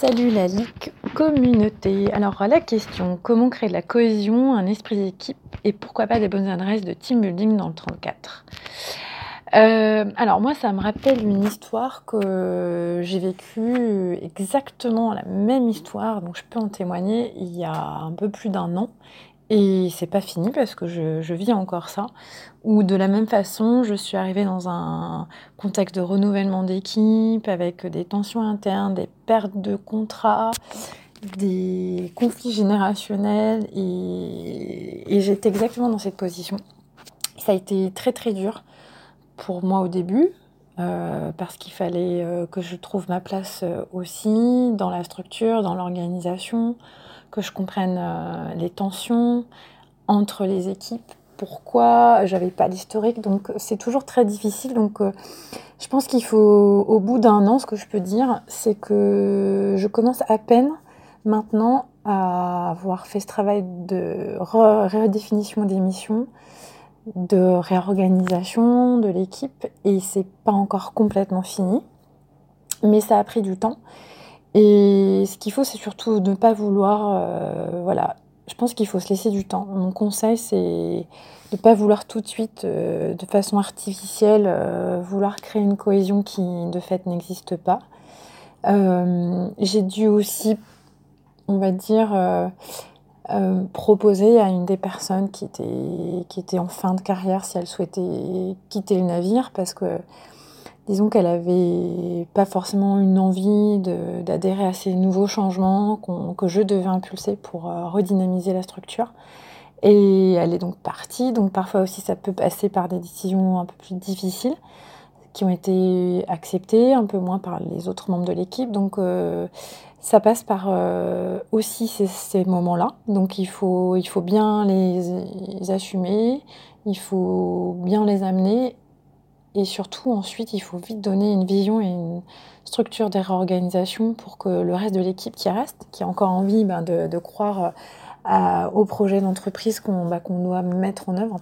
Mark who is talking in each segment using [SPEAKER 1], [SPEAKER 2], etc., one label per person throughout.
[SPEAKER 1] Salut la LIC communauté. Alors la question, comment créer de la cohésion, un esprit d'équipe et pourquoi pas des bonnes adresses de team building dans le 34 Euh, alors moi ça me rappelle une histoire que j'ai vécue exactement la même histoire, donc je peux en témoigner il y a un peu plus d'un an. Et c'est pas fini parce que je, vis encore ça. Ou de la même façon, je suis arrivée dans un contexte de renouvellement d'équipe avec des tensions internes, des pertes de contrats, des conflits générationnels et j'étais exactement dans cette position. Ça a été très très dur pour moi au début euh, parce qu'il fallait euh, que je trouve ma place euh, aussi dans la structure, dans l'organisation, que je comprenne les tensions entre les équipes, pourquoi j'avais pas l'historique, donc c'est toujours très difficile. Donc je pense qu'il faut, au bout d'un an, ce que je peux dire, c'est que je commence à peine maintenant à avoir fait ce travail de redéfinition des missions, de réorganisation de l'équipe, et c'est pas encore complètement fini, mais ça a pris du temps. Et ce qu'il faut, c'est surtout ne pas vouloir, euh, voilà, je pense qu'il faut se laisser du temps. Mon conseil, c'est de ne pas vouloir tout de suite, euh, de façon artificielle, euh, vouloir créer une cohésion qui, de fait, n'existe pas. J'ai dû aussi, on va dire, euh, proposer à une des personnes qui était, en fin de carrière si elle souhaitait quitter le navire, parce que disons qu'elle avait pas forcément une envie d'adhérer à ces nouveaux changements que je devais impulser pour euh, redynamiser la structure. Et elle est donc partie. Donc parfois aussi, ça peut passer par des décisions un peu plus difficiles qui ont été acceptées, un peu moins par les autres membres de l'équipe. Donc euh, ça passe par euh, aussi ces, moments-là. Donc il faut, il faut bien les, assumer, il faut bien les amener et surtout, ensuite, il faut vite donner une vision et une structure des réorganisations pour que le reste de l'équipe qui reste, qui a encore envie ben, de, croire à, au projet d'entreprise qu'on ben, qu doit mettre en œuvre,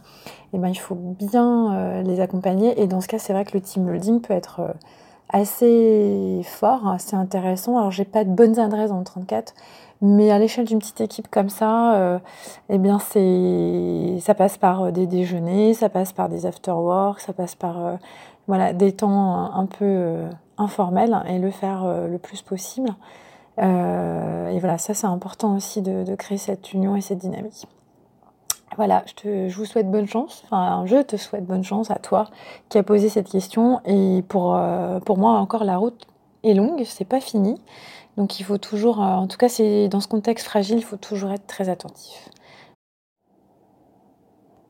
[SPEAKER 1] et ben, il faut bien euh, les accompagner. Et dans ce cas, c'est vrai que le team building peut être euh, assez fort, assez intéressant. Alors, j'ai pas de bonnes adresses dans le 34, mais à l'échelle d'une petite équipe comme ça, euh, eh bien ça passe par des déjeuners, ça passe par des after-work, ça passe par voilà, des temps un peu informels et le faire le plus possible. Euh, et voilà, ça c'est important aussi de, créer cette union et cette dynamique. Voilà, je, te, je vous souhaite bonne chance. Enfin, je te souhaite bonne chance à toi qui a posé cette question. Et pour, euh, pour moi, encore la route est longue, c'est pas fini. Donc il faut toujours, euh, en tout cas c'est dans ce contexte fragile, il faut toujours être très attentif.